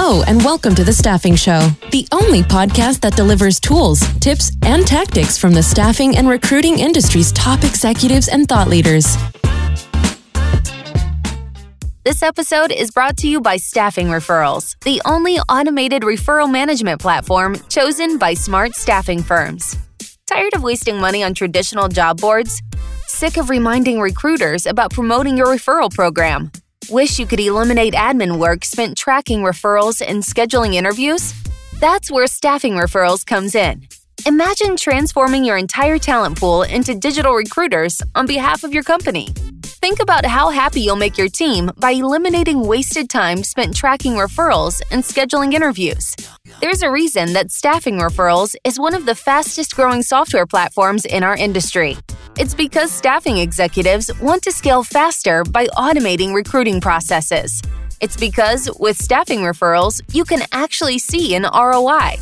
Hello, and welcome to The Staffing Show, the only podcast that delivers tools, tips, and tactics from the staffing and recruiting industry's top executives and thought leaders. This episode is brought to you by Staffing Referrals, the only automated referral management platform chosen by smart staffing firms. Tired of wasting money on traditional job boards? Sick of reminding recruiters about promoting your referral program? Wish you could eliminate admin work spent tracking referrals and scheduling interviews? That's where Staffing Referrals comes in. Imagine transforming your entire talent pool into digital recruiters on behalf of your company. Think about how happy you'll make your team by eliminating wasted time spent tracking referrals and scheduling interviews. There's a reason that Staffing Referrals is one of the fastest growing software platforms in our industry. It's because staffing executives want to scale faster by automating recruiting processes. It's because with staffing referrals, you can actually see an ROI.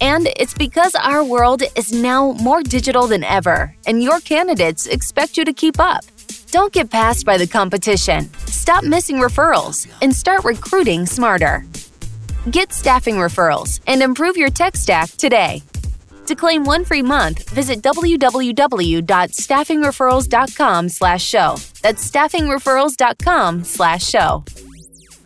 And it's because our world is now more digital than ever, and your candidates expect you to keep up. Don't get passed by the competition. Stop missing referrals and start recruiting smarter. Get staffing referrals and improve your tech stack today. To claim one free month, visit www.staffingreferrals.com slash show. That's staffingreferrals.com slash show.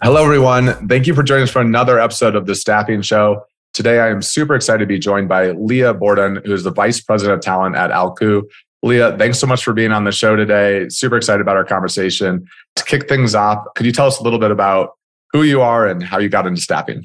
Hello, everyone. Thank you for joining us for another episode of The Staffing Show. Today, I am super excited to be joined by Leah Bourdon, who is the Vice President of Talent at Alku. Leah, thanks so much for being on the show today. Super excited about our conversation. To kick things off, could you tell us a little bit about who you are and how you got into staffing?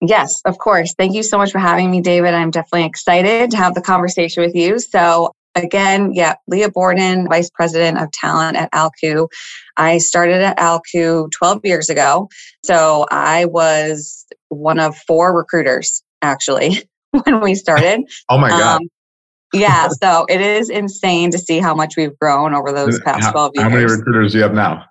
Yes, of course. Thank you so much for having me, David. I'm definitely excited to have the conversation with you. So, again, yeah, Leah Bourdon, Vice President of Talent at Alku. I started at Alku 12 years ago. So, I was one of four recruiters actually when we started. oh my God. Um, yeah, so it is insane to see how much we've grown over those past how, 12 years. How many recruiters do you have now?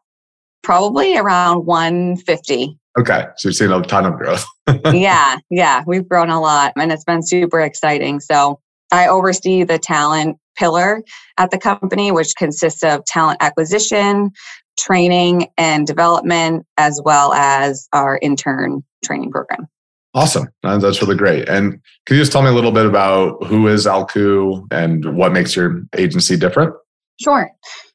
Probably around 150. Okay, so you've seen a ton of growth. yeah, yeah, we've grown a lot and it's been super exciting. So I oversee the talent pillar at the company, which consists of talent acquisition, training, and development, as well as our intern training program. Awesome. Uh, that's really great. And can you just tell me a little bit about who is Alku and what makes your agency different? Sure.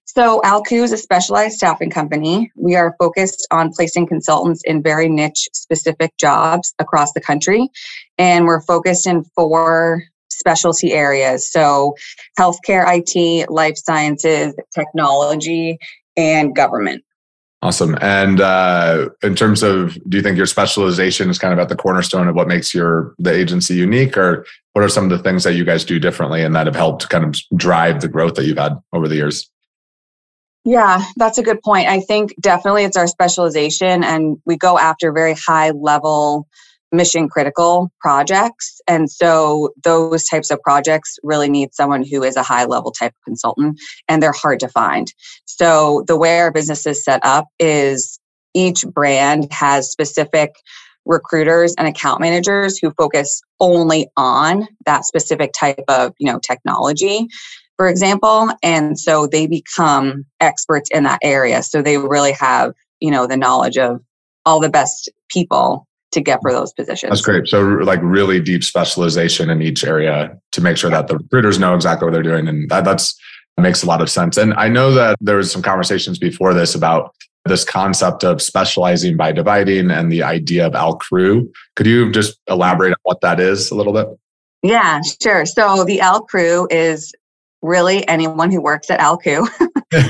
So, Alku is a specialized staffing company. We are focused on placing consultants in very niche specific jobs across the country. And we're focused in four specialty areas. So, healthcare, IT, life sciences, technology, and government. Awesome. And uh, in terms of, do you think your specialization is kind of at the cornerstone of what makes your the agency unique, or what are some of the things that you guys do differently and that have helped kind of drive the growth that you've had over the years? Yeah, that's a good point. I think definitely it's our specialization, and we go after very high level mission critical projects. And so those types of projects really need someone who is a high level type of consultant and they're hard to find. So the way our business is set up is each brand has specific recruiters and account managers who focus only on that specific type of, you know, technology for example and so they become experts in that area so they really have you know the knowledge of all the best people to get for those positions. That's great. So like really deep specialization in each area to make sure that the recruiters know exactly what they're doing. And that that's makes a lot of sense. And I know that there was some conversations before this about this concept of specializing by dividing and the idea of Alcrew. Could you just elaborate on what that is a little bit? Yeah, sure. So the L Alcrew is really anyone who works at Alku.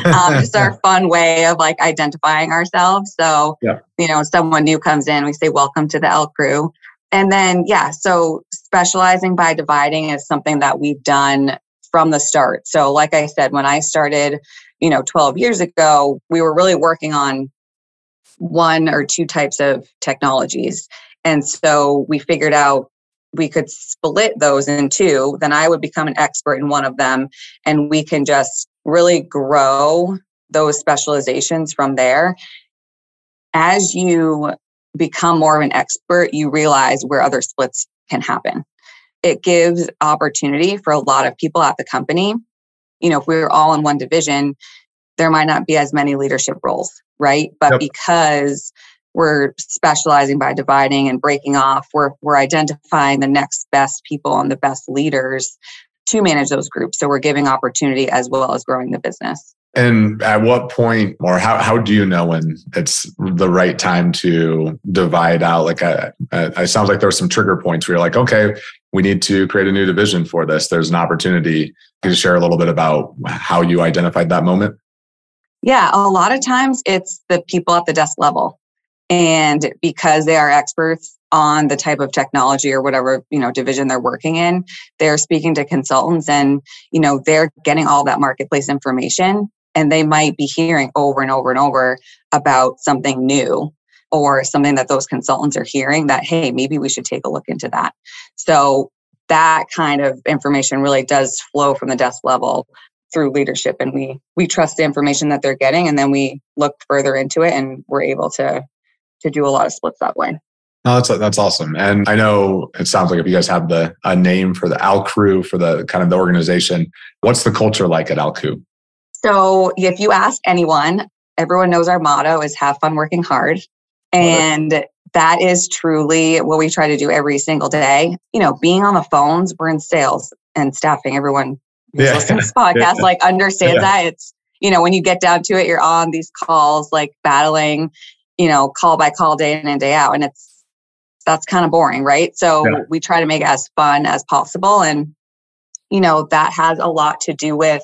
um, just our fun way of like identifying ourselves. So, yeah. you know, someone new comes in, we say, Welcome to the Alcrew. And then, yeah, so specializing by dividing is something that we've done from the start. So, like I said, when I started, you know, 12 years ago, we were really working on one or two types of technologies. And so we figured out we could split those in two, then I would become an expert in one of them and we can just really grow those specializations from there. As you become more of an expert, you realize where other splits can happen. It gives opportunity for a lot of people at the company. You know, if we were all in one division, there might not be as many leadership roles, right? But yep. because we're specializing by dividing and breaking off. We're, we're identifying the next best people and the best leaders to manage those groups. So we're giving opportunity as well as growing the business. And at what point, or how, how do you know when it's the right time to divide out? Like, a, a, it sounds like there were some trigger points where you're like, okay, we need to create a new division for this. There's an opportunity. Can you share a little bit about how you identified that moment? Yeah, a lot of times it's the people at the desk level. And because they are experts on the type of technology or whatever, you know, division they're working in, they're speaking to consultants and, you know, they're getting all that marketplace information and they might be hearing over and over and over about something new or something that those consultants are hearing that hey maybe we should take a look into that. So that kind of information really does flow from the desk level through leadership and we we trust the information that they're getting and then we look further into it and we're able to to do a lot of splits that way no, that's that's awesome, and I know it sounds like if you guys have the a name for the Al Crew for the kind of the organization, what's the culture like at Al Crew? So if you ask anyone, everyone knows our motto is have fun working hard. And that is truly what we try to do every single day. You know, being on the phones, we're in sales and staffing. Everyone who's yeah. listening to this podcast yeah. like understands yeah. that. It's, you know, when you get down to it, you're on these calls, like battling, you know, call by call day in and day out. And it's that's kind of boring, right? So we try to make it as fun as possible. And, you know, that has a lot to do with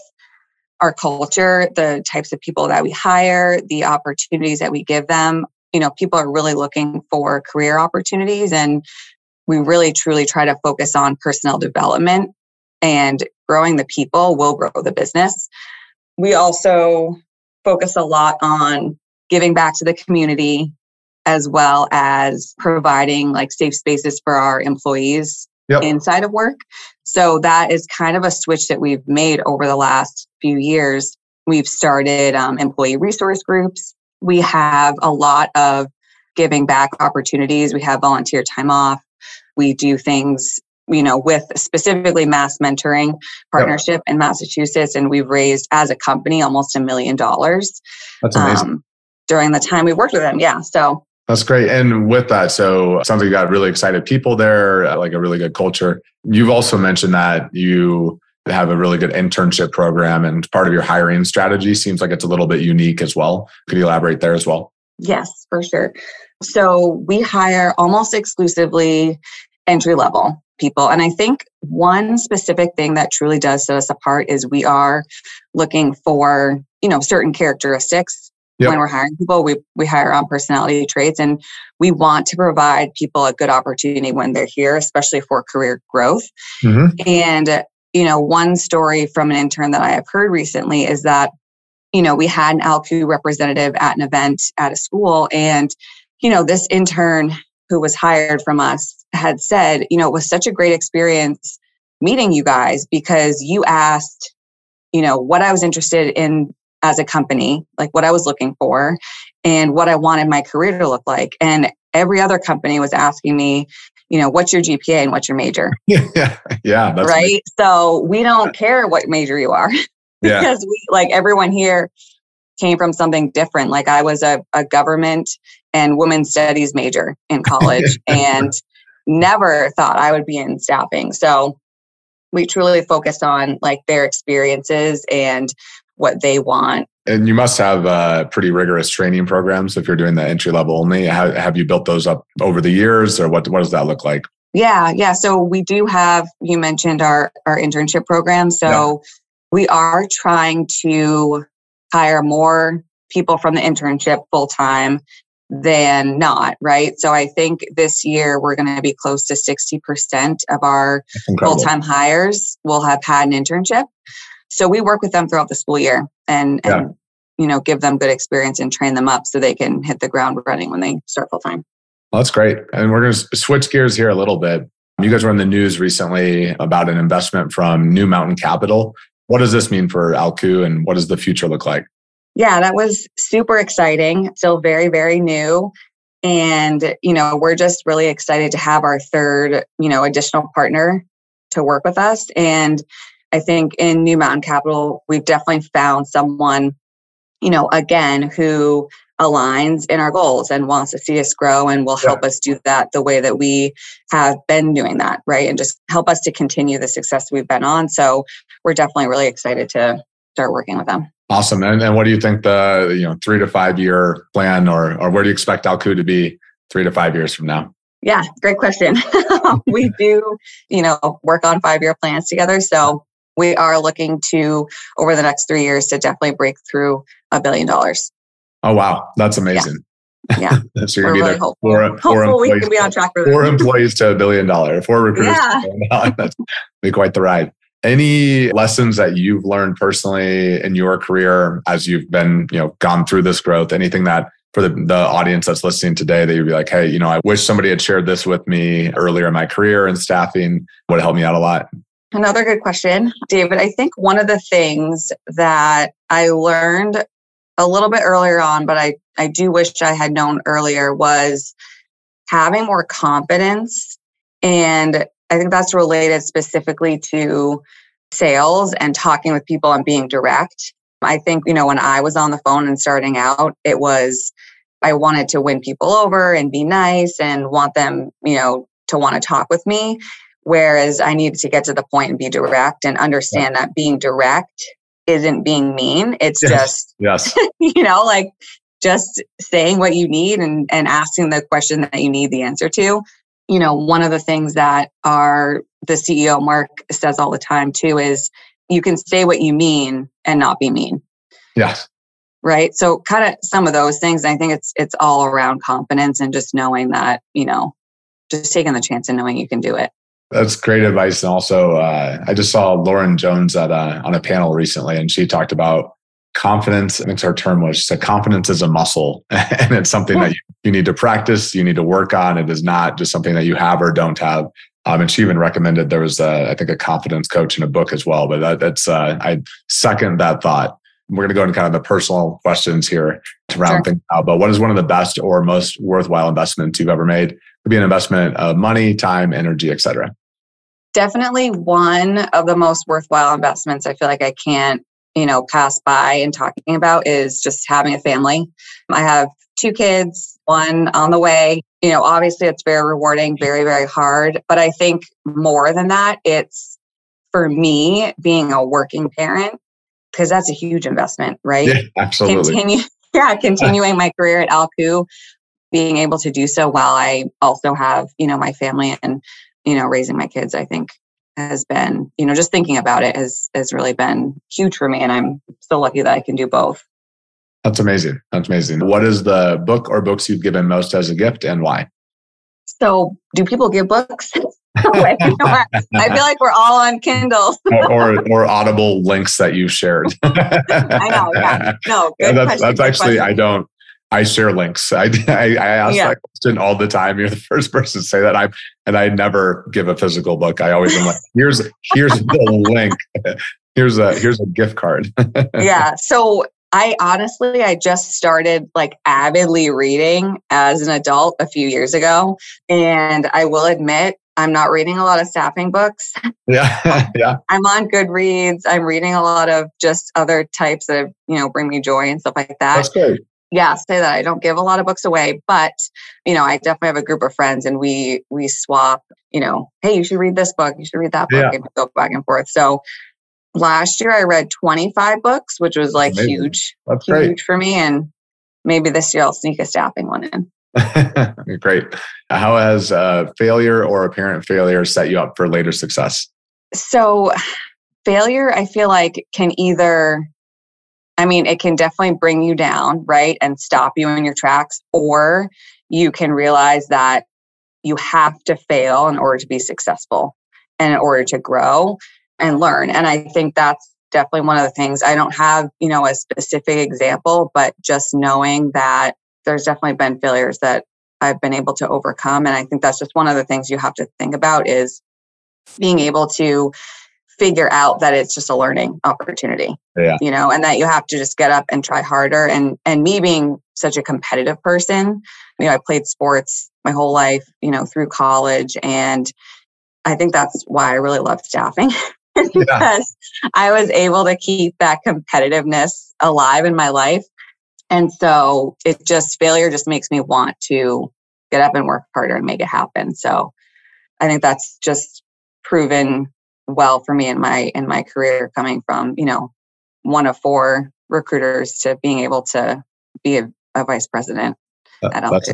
our culture, the types of people that we hire, the opportunities that we give them. You know, people are really looking for career opportunities, and we really truly try to focus on personnel development and growing the people will grow the business. We also focus a lot on giving back to the community as well as providing like safe spaces for our employees yep. inside of work. So that is kind of a switch that we've made over the last few years. We've started um, employee resource groups. We have a lot of giving back opportunities. We have volunteer time off. We do things, you know, with specifically mass mentoring partnership yep. in Massachusetts. And we've raised as a company almost a million dollars. That's amazing. Um, during the time we worked with them. Yeah. So that's great. And with that, so sounds like you got really excited people there, uh, like a really good culture. You've also mentioned that you have a really good internship program and part of your hiring strategy seems like it's a little bit unique as well. Could you elaborate there as well? Yes, for sure. So we hire almost exclusively entry level people. And I think one specific thing that truly does set us apart is we are looking for, you know, certain characteristics Yep. When we're hiring people, we, we hire on personality traits and we want to provide people a good opportunity when they're here, especially for career growth. Mm-hmm. And, you know, one story from an intern that I have heard recently is that, you know, we had an Alku representative at an event at a school and, you know, this intern who was hired from us had said, you know, it was such a great experience meeting you guys because you asked, you know, what I was interested in as a company, like what I was looking for and what I wanted my career to look like. And every other company was asking me, you know, what's your GPA and what's your major? yeah. Yeah. right. So we don't care what major you are yeah. because we, like everyone here came from something different. Like I was a, a government and women's studies major in college and never thought I would be in staffing. So we truly focused on like their experiences and what they want. And you must have uh, pretty rigorous training programs if you're doing the entry level only. How, have you built those up over the years, or what? What does that look like? Yeah, yeah. So we do have. You mentioned our our internship program. So yeah. we are trying to hire more people from the internship full time than not, right? So I think this year we're going to be close to 60% of our full time hires will have had an internship. So we work with them throughout the school year and, yeah. and you know, give them good experience and train them up so they can hit the ground running when they start full time. Well, that's great. And we're going to switch gears here a little bit. You guys were in the news recently about an investment from New Mountain Capital. What does this mean for Alku and what does the future look like? Yeah, that was super exciting. Still very, very new. And, you know, we're just really excited to have our third, you know, additional partner to work with us. And I think in New Mountain Capital, we've definitely found someone, you know, again, who aligns in our goals and wants to see us grow and will help yeah. us do that the way that we have been doing that, right? And just help us to continue the success we've been on. So we're definitely really excited to start working with them. Awesome. And, and what do you think the you know three to five year plan or or where do you expect Alku to be three to five years from now? Yeah, great question. we do, you know, work on five year plans together. So we are looking to over the next three years to definitely break through a billion dollars. Oh wow, that's amazing. Yeah. yeah. so you're gonna be really hopeful. Four, four hopeful we can be on track for four employees to a billion dollar. Four recruiters. Yeah. That's be quite the ride. Any lessons that you've learned personally in your career as you've been, you know, gone through this growth? Anything that for the, the audience that's listening today that you'd be like, hey, you know, I wish somebody had shared this with me earlier in my career and staffing would help me out a lot? Another good question, David. I think one of the things that I learned a little bit earlier on, but I, I do wish I had known earlier was having more confidence and I think that's related specifically to sales and talking with people and being direct. I think, you know, when I was on the phone and starting out, it was, I wanted to win people over and be nice and want them, you know, to want to talk with me. Whereas I needed to get to the point and be direct and understand that being direct isn't being mean. It's yes. just, yes. you know, like just saying what you need and, and asking the question that you need the answer to you know, one of the things that our the CEO Mark says all the time too is you can say what you mean and not be mean. Yes. Right. So kind of some of those things. I think it's it's all around confidence and just knowing that, you know, just taking the chance and knowing you can do it. That's great advice. And also, uh, I just saw Lauren Jones at a, on a panel recently, and she talked about confidence. I think her term was she said confidence is a muscle, and it's something that you, you need to practice, you need to work on. It is not just something that you have or don't have. Um, and she even recommended there was, a, I think, a confidence coach in a book as well. But that, that's uh, I second that thought. We're going to go into kind of the personal questions here to round sure. things out. But what is one of the best or most worthwhile investments you've ever made? It could be an investment of money, time, energy, etc. Definitely one of the most worthwhile investments. I feel like I can't you know, pass by and talking about is just having a family. I have two kids, one on the way. You know, obviously it's very rewarding, very, very hard. But I think more than that, it's for me being a working parent, because that's a huge investment, right? Yeah, absolutely. Continue, yeah, continuing my career at Alku, being able to do so while I also have, you know, my family and, you know, raising my kids, I think has been, you know, just thinking about it has has really been huge for me. And I'm so lucky that I can do both. That's amazing. That's amazing. What is the book or books you've given most as a gift and why? So do people give books? I feel like we're all on Kindle. or, or, or audible links that you've shared. I know. Yeah. No, good that's, that's actually question. I don't I share links. I, I, I ask yeah. that question all the time. You're the first person to say that. I'm, and I never give a physical book. I always am like, here's here's the link. Here's a here's a gift card. yeah. So I honestly, I just started like avidly reading as an adult a few years ago, and I will admit I'm not reading a lot of staffing books. Yeah, yeah. I'm on Goodreads. I'm reading a lot of just other types that you know bring me joy and stuff like that. That's great yeah say that i don't give a lot of books away but you know i definitely have a group of friends and we we swap you know hey you should read this book you should read that book yeah. and go back and forth so last year i read 25 books which was like Amazing. huge That's huge great. for me and maybe this year i'll sneak a staffing one in great how has a failure or apparent failure set you up for later success so failure i feel like can either I mean, it can definitely bring you down, right? And stop you in your tracks. Or you can realize that you have to fail in order to be successful and in order to grow and learn. And I think that's definitely one of the things I don't have, you know, a specific example, but just knowing that there's definitely been failures that I've been able to overcome. And I think that's just one of the things you have to think about is being able to figure out that it's just a learning opportunity yeah. you know and that you have to just get up and try harder and and me being such a competitive person you know i played sports my whole life you know through college and i think that's why i really love staffing because yeah. i was able to keep that competitiveness alive in my life And so it just failure just makes me want to get up and work harder and make it happen. So I think that's just proven well for me in my in my career coming from, you know, one of four recruiters to being able to be a, a vice president at That's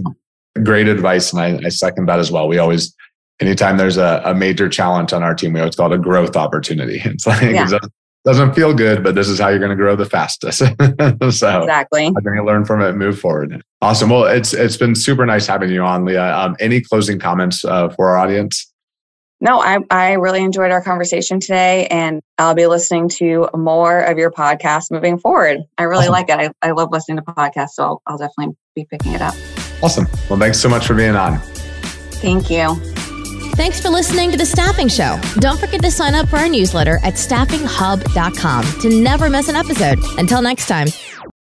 great advice. And I, I, second that as well. We always, anytime there's a, a, major challenge on our team, we always call it a growth opportunity. It's like, yeah. Doesn't feel good, but this is how you're going to grow the fastest. so exactly. I think you learn from it, move forward. Awesome. Well, it's, it's been super nice having you on, Leah. Um, any closing comments uh, for our audience? No, I, I really enjoyed our conversation today, and I'll be listening to more of your podcast moving forward. I really awesome. like it. I, I love listening to podcasts, so I'll, I'll definitely be picking it up. Awesome. Well, thanks so much for being on. Thank you. Thanks for listening to The Staffing Show. Don't forget to sign up for our newsletter at staffinghub.com to never miss an episode. Until next time.